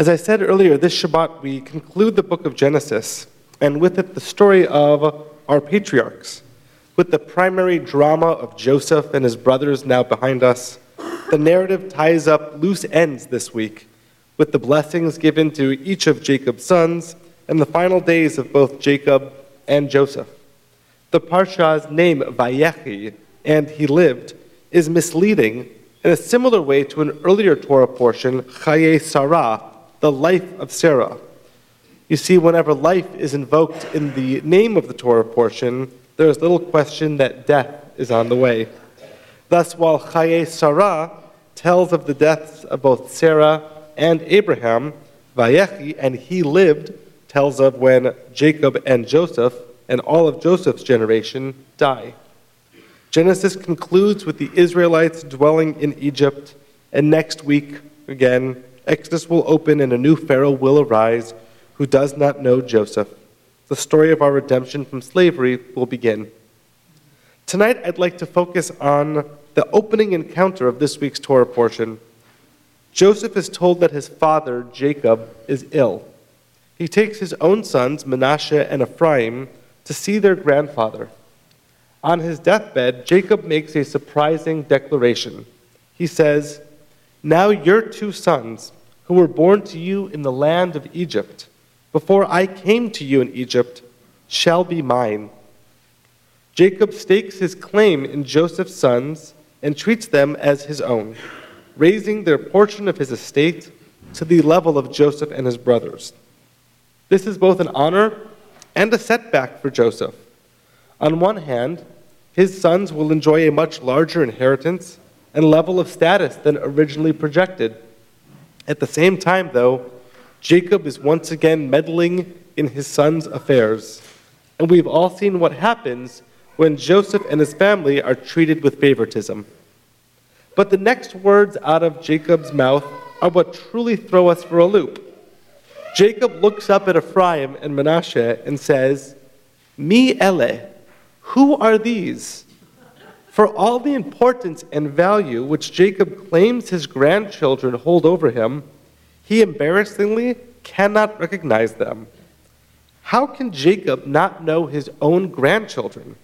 As I said earlier, this Shabbat we conclude the book of Genesis, and with it the story of our patriarchs. With the primary drama of Joseph and his brothers now behind us, the narrative ties up loose ends this week, with the blessings given to each of Jacob's sons and the final days of both Jacob and Joseph. The Parsha's name, Vayechi, and he lived, is misleading in a similar way to an earlier Torah portion, Chaye Sarah, the life of Sarah. You see, whenever life is invoked in the name of the Torah portion, there is little question that death is on the way. Thus, while Chaye Sarah tells of the deaths of both Sarah and Abraham, Vayechi, and he lived, tells of when Jacob and Joseph and all of Joseph's generation die. Genesis concludes with the Israelites dwelling in Egypt, and next week, again, Exodus will open and a new Pharaoh will arise who does not know Joseph. The story of our redemption from slavery will begin. Tonight, I'd like to focus on the opening encounter of this week's Torah portion. Joseph is told that his father, Jacob, is ill. He takes his own sons, Manasseh and Ephraim, to see their grandfather. On his deathbed, Jacob makes a surprising declaration. He says, Now your two sons, who were born to you in the land of Egypt, before I came to you in Egypt, shall be mine. Jacob stakes his claim in Joseph's sons and treats them as his own, raising their portion of his estate to the level of Joseph and his brothers. This is both an honor and a setback for Joseph. On one hand, his sons will enjoy a much larger inheritance and level of status than originally projected. At the same time, though, Jacob is once again meddling in his son's affairs. And we've all seen what happens when Joseph and his family are treated with favoritism. But the next words out of Jacob's mouth are what truly throw us for a loop. Jacob looks up at Ephraim and Manasseh and says, Mi ele, who are these? For all the importance and value which Jacob claims his grandchildren hold over him, he embarrassingly cannot recognize them. How can Jacob not know his own grandchildren?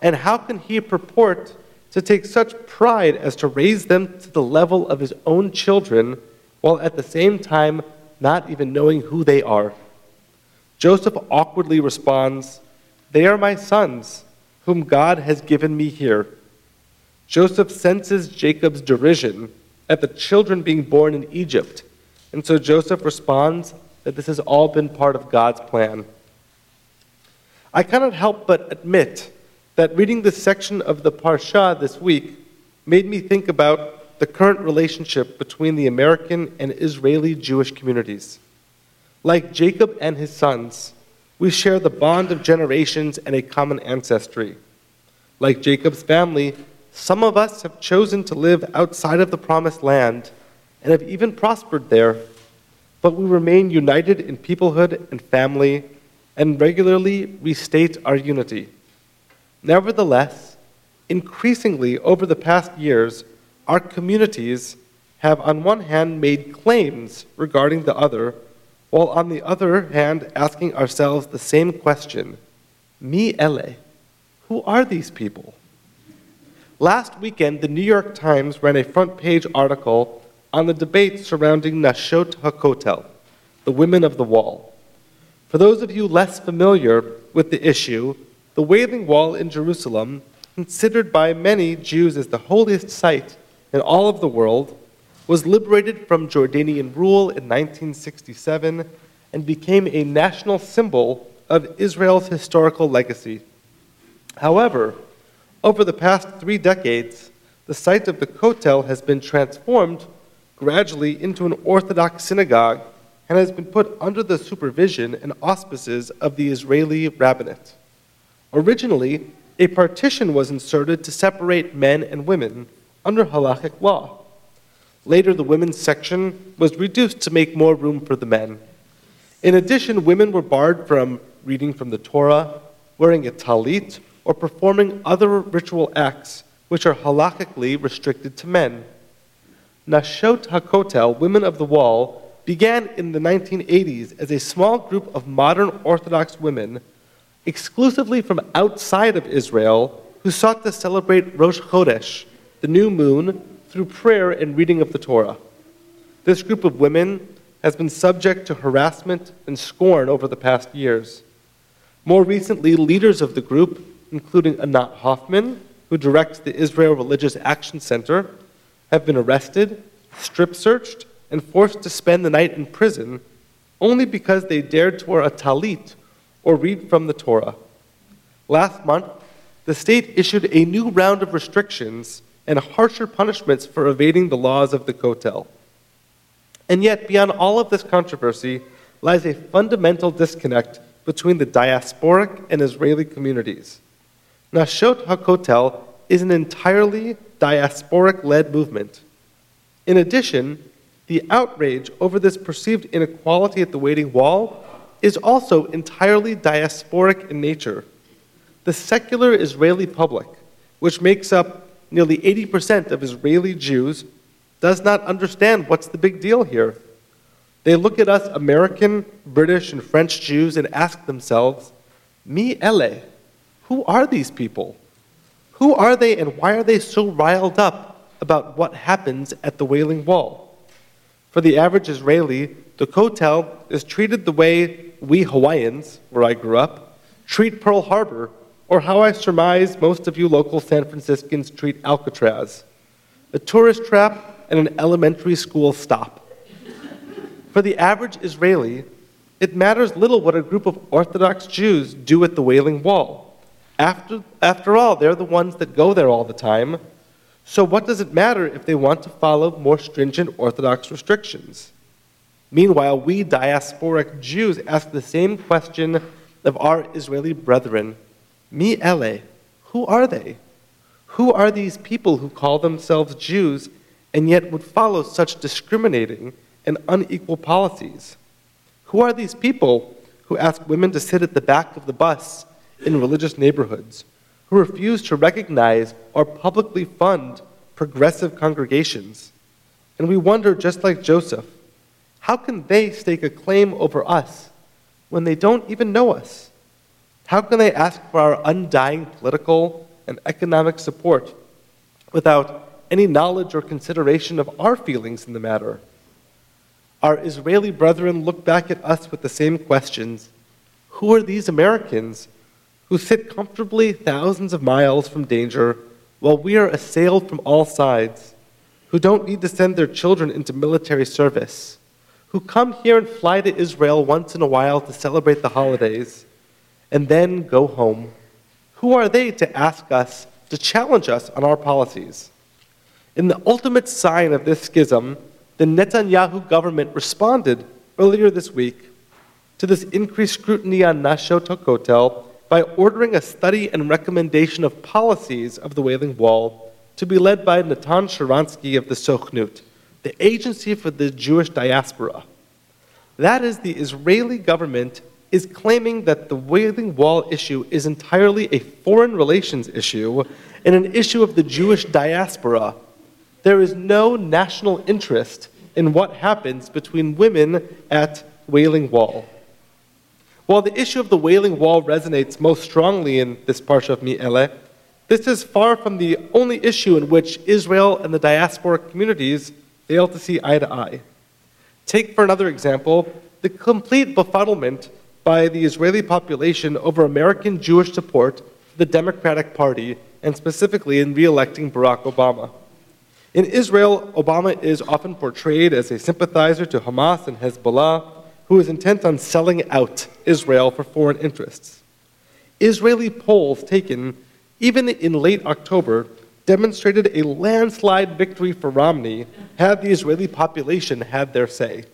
And how can he purport to take such pride as to raise them to the level of his own children while at the same time not even knowing who they are? Joseph awkwardly responds, They are my sons whom God has given me here. Joseph senses Jacob's derision at the children being born in Egypt, and so Joseph responds that this has all been part of God's plan. I cannot help but admit that reading this section of the Parsha this week made me think about the current relationship between the American and Israeli Jewish communities. Like Jacob and his sons, we share the bond of generations and a common ancestry. Like Jacob's family, some of us have chosen to live outside of the promised land and have even prospered there, but we remain united in peoplehood and family and regularly restate our unity. Nevertheless, increasingly over the past years, our communities have, on one hand, made claims regarding the other while on the other hand asking ourselves the same question Mi ele, who are these people? Last weekend, the New York Times ran a front page article on the debate surrounding Nashot HaKotel, the women of the wall. For those of you less familiar with the issue, the Wailing Wall in Jerusalem, considered by many Jews as the holiest site in all of the world, was liberated from Jordanian rule in 1967 and became a national symbol of Israel's historical legacy. However, over the past three decades, the site of the Kotel has been transformed gradually into an Orthodox synagogue and has been put under the supervision and auspices of the Israeli rabbinate. Originally, a partition was inserted to separate men and women under halachic law. Later, the women's section was reduced to make more room for the men. In addition, women were barred from reading from the Torah, wearing a talit, or performing other ritual acts which are halakhically restricted to men. Nashot HaKotel, women of the wall, began in the 1980s as a small group of modern Orthodox women, exclusively from outside of Israel, who sought to celebrate Rosh Chodesh, the new moon, through prayer and reading of the Torah. This group of women has been subject to harassment and scorn over the past years. More recently, leaders of the group, including Anat Hoffman, who directs the Israel Religious Action Center, have been arrested, strip searched, and forced to spend the night in prison only because they dared to wear a talit or read from the Torah. Last month, the state issued a new round of restrictions and harsher punishments for evading the laws of the Kotel. And yet, beyond all of this controversy lies a fundamental disconnect between the diasporic and Israeli communities. Nashot HaKotel is an entirely diasporic led movement. In addition, the outrage over this perceived inequality at the Wailing Wall is also entirely diasporic in nature. The secular Israeli public, which makes up nearly 80% of Israeli Jews, does not understand what's the big deal here. They look at us American, British, and French Jews and ask themselves, Mi ele, who are these people? Who are they and why are they so riled up about what happens at the Wailing Wall? For the average Israeli, the Kotel is treated the way we Hawaiians, where I grew up, treat Pearl Harbor, or how I surmise most of you local San Franciscans treat Alcatraz a tourist trap and an elementary school stop. For the average Israeli, it matters little what a group of Orthodox Jews do at the Wailing Wall. After, after all, they're the ones that go there all the time. So, what does it matter if they want to follow more stringent Orthodox restrictions? Meanwhile, we diasporic Jews ask the same question of our Israeli brethren Mi ele, who are they? Who are these people who call themselves Jews and yet would follow such discriminating and unequal policies? Who are these people who ask women to sit at the back of the bus in religious neighborhoods, who refuse to recognize or publicly fund progressive congregations? And we wonder, just like Joseph, how can they stake a claim over us when they don't even know us? How can they ask for our undying political and economic support without any knowledge or consideration of our feelings in the matter? Our Israeli brethren look back at us with the same questions Who are these Americans who sit comfortably thousands of miles from danger while we are assailed from all sides, who don't need to send their children into military service, who come here and fly to Israel once in a while to celebrate the holidays? and then go home. Who are they to ask us, to challenge us on our policies? In the ultimate sign of this schism, the Netanyahu government responded earlier this week to this increased scrutiny on Nashot HaKotel by ordering a study and recommendation of policies of the Wailing Wall to be led by Natan Sharansky of the Sochnut, the Agency for the Jewish Diaspora. That is the Israeli government is claiming that the Wailing Wall issue is entirely a foreign relations issue and an issue of the Jewish diaspora. There is no national interest in what happens between women at Wailing Wall. While the issue of the Wailing Wall resonates most strongly in this parsha of Mi'ele, this is far from the only issue in which Israel and the diasporic communities fail to see eye to eye. Take, for another example, the complete befuddlement by the Israeli population over American Jewish support for the Democratic Party, and specifically in re electing Barack Obama. In Israel, Obama is often portrayed as a sympathizer to Hamas and Hezbollah who is intent on selling out Israel for foreign interests. Israeli polls taken even in late October demonstrated a landslide victory for Romney had the Israeli population had their say.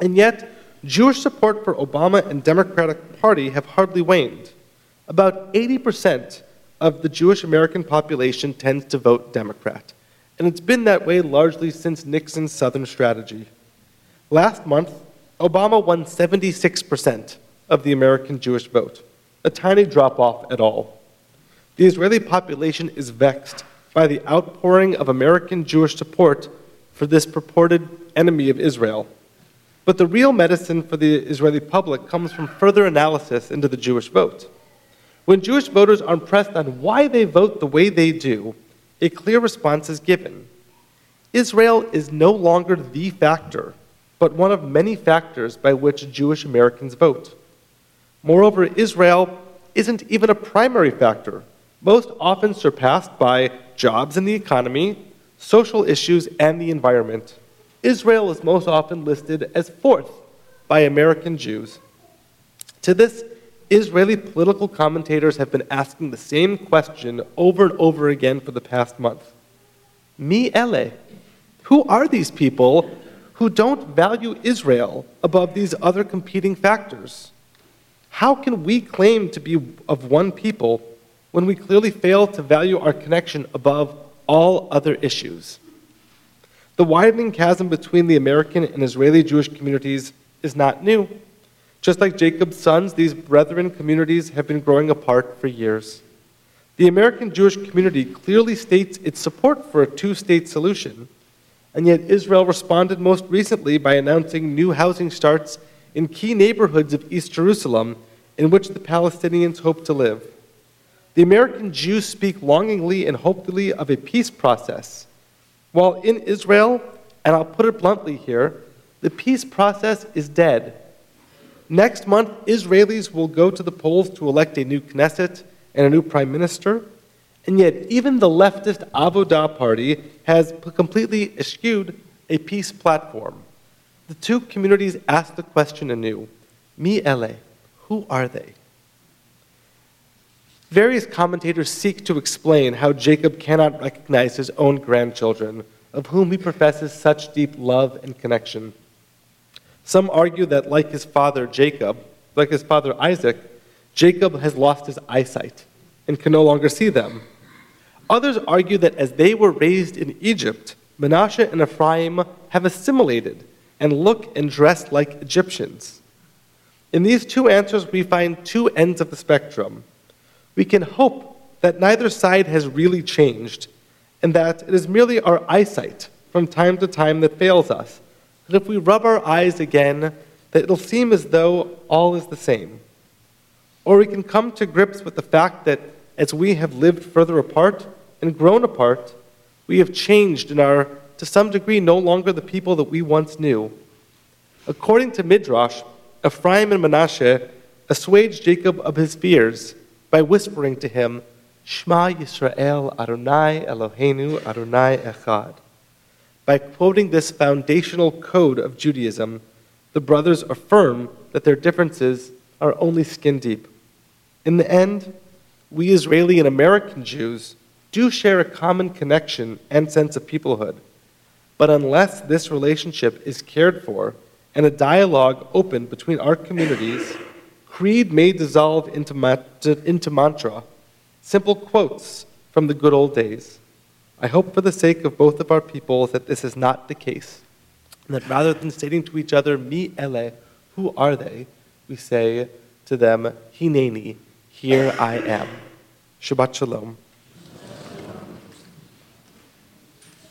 And yet, Jewish support for Obama and Democratic Party have hardly waned. About 80% of the Jewish American population tends to vote Democrat, and it's been that way largely since Nixon's Southern strategy. Last month, Obama won 76% of the American Jewish vote, a tiny drop off at all. The Israeli population is vexed by the outpouring of American Jewish support for this purported enemy of Israel But the real medicine for the Israeli public comes from further analysis into the Jewish vote. When Jewish voters are pressed on why they vote the way they do, a clear response is given. Israel is no longer the factor, but one of many factors by which Jewish Americans vote. Moreover, Israel isn't even a primary factor, most often surpassed by jobs and the economy, social issues, and the environment. Israel is most often listed as fourth by American Jews. To this, Israeli political commentators have been asking the same question over and over again for the past month. Mi ele. Who are these people who don't value Israel above these other competing factors? How can we claim to be of one people when we clearly fail to value our connection above all other issues? The widening chasm between the American and Israeli Jewish communities is not new. Just like Jacob's sons, these brethren communities have been growing apart for years. The American Jewish community clearly states its support for a two state solution, and yet Israel responded most recently by announcing new housing starts in key neighborhoods of East Jerusalem in which the Palestinians hope to live. The American Jews speak longingly and hopefully of a peace process while in Israel, and I'll put it bluntly here, the peace process is dead. Next month, Israelis will go to the polls to elect a new Knesset and a new prime minister. And yet, even the leftist Avodah party has completely eschewed a peace platform. The two communities ask the question anew Mi ele, who are they? Various commentators seek to explain how Jacob cannot recognize his own grandchildren, of whom he professes such deep love and connection. Some argue that, like his father Jacob, like his father Isaac, Jacob has lost his eyesight and can no longer see them. Others argue that as they were raised in Egypt, Manasseh and Ephraim have assimilated and look and dress like Egyptians. In these two answers, we find two ends of the spectrum we can hope that neither side has really changed and that it is merely our eyesight from time to time that fails us. That if we rub our eyes again, that it'll seem as though all is the same. Or we can come to grips with the fact that as we have lived further apart and grown apart, we have changed and are, to some degree, no longer the people that we once knew. According to Midrash, Ephraim and Manasseh assuaged Jacob of his fears by whispering to him, Shema Yisrael Adonai Eloheinu Adonai Echad. By quoting this foundational code of Judaism, the brothers affirm that their differences are only skin deep. In the end, we Israeli and American Jews do share a common connection and sense of peoplehood. But unless this relationship is cared for and a dialogue opened between our communities, Creed may dissolve into, into mantra, simple quotes from the good old days. I hope for the sake of both of our peoples that this is not the case, and that rather than stating to each other, Mi ele, who are they, we say to them, Hineni, here I am. Shabbat Shalom.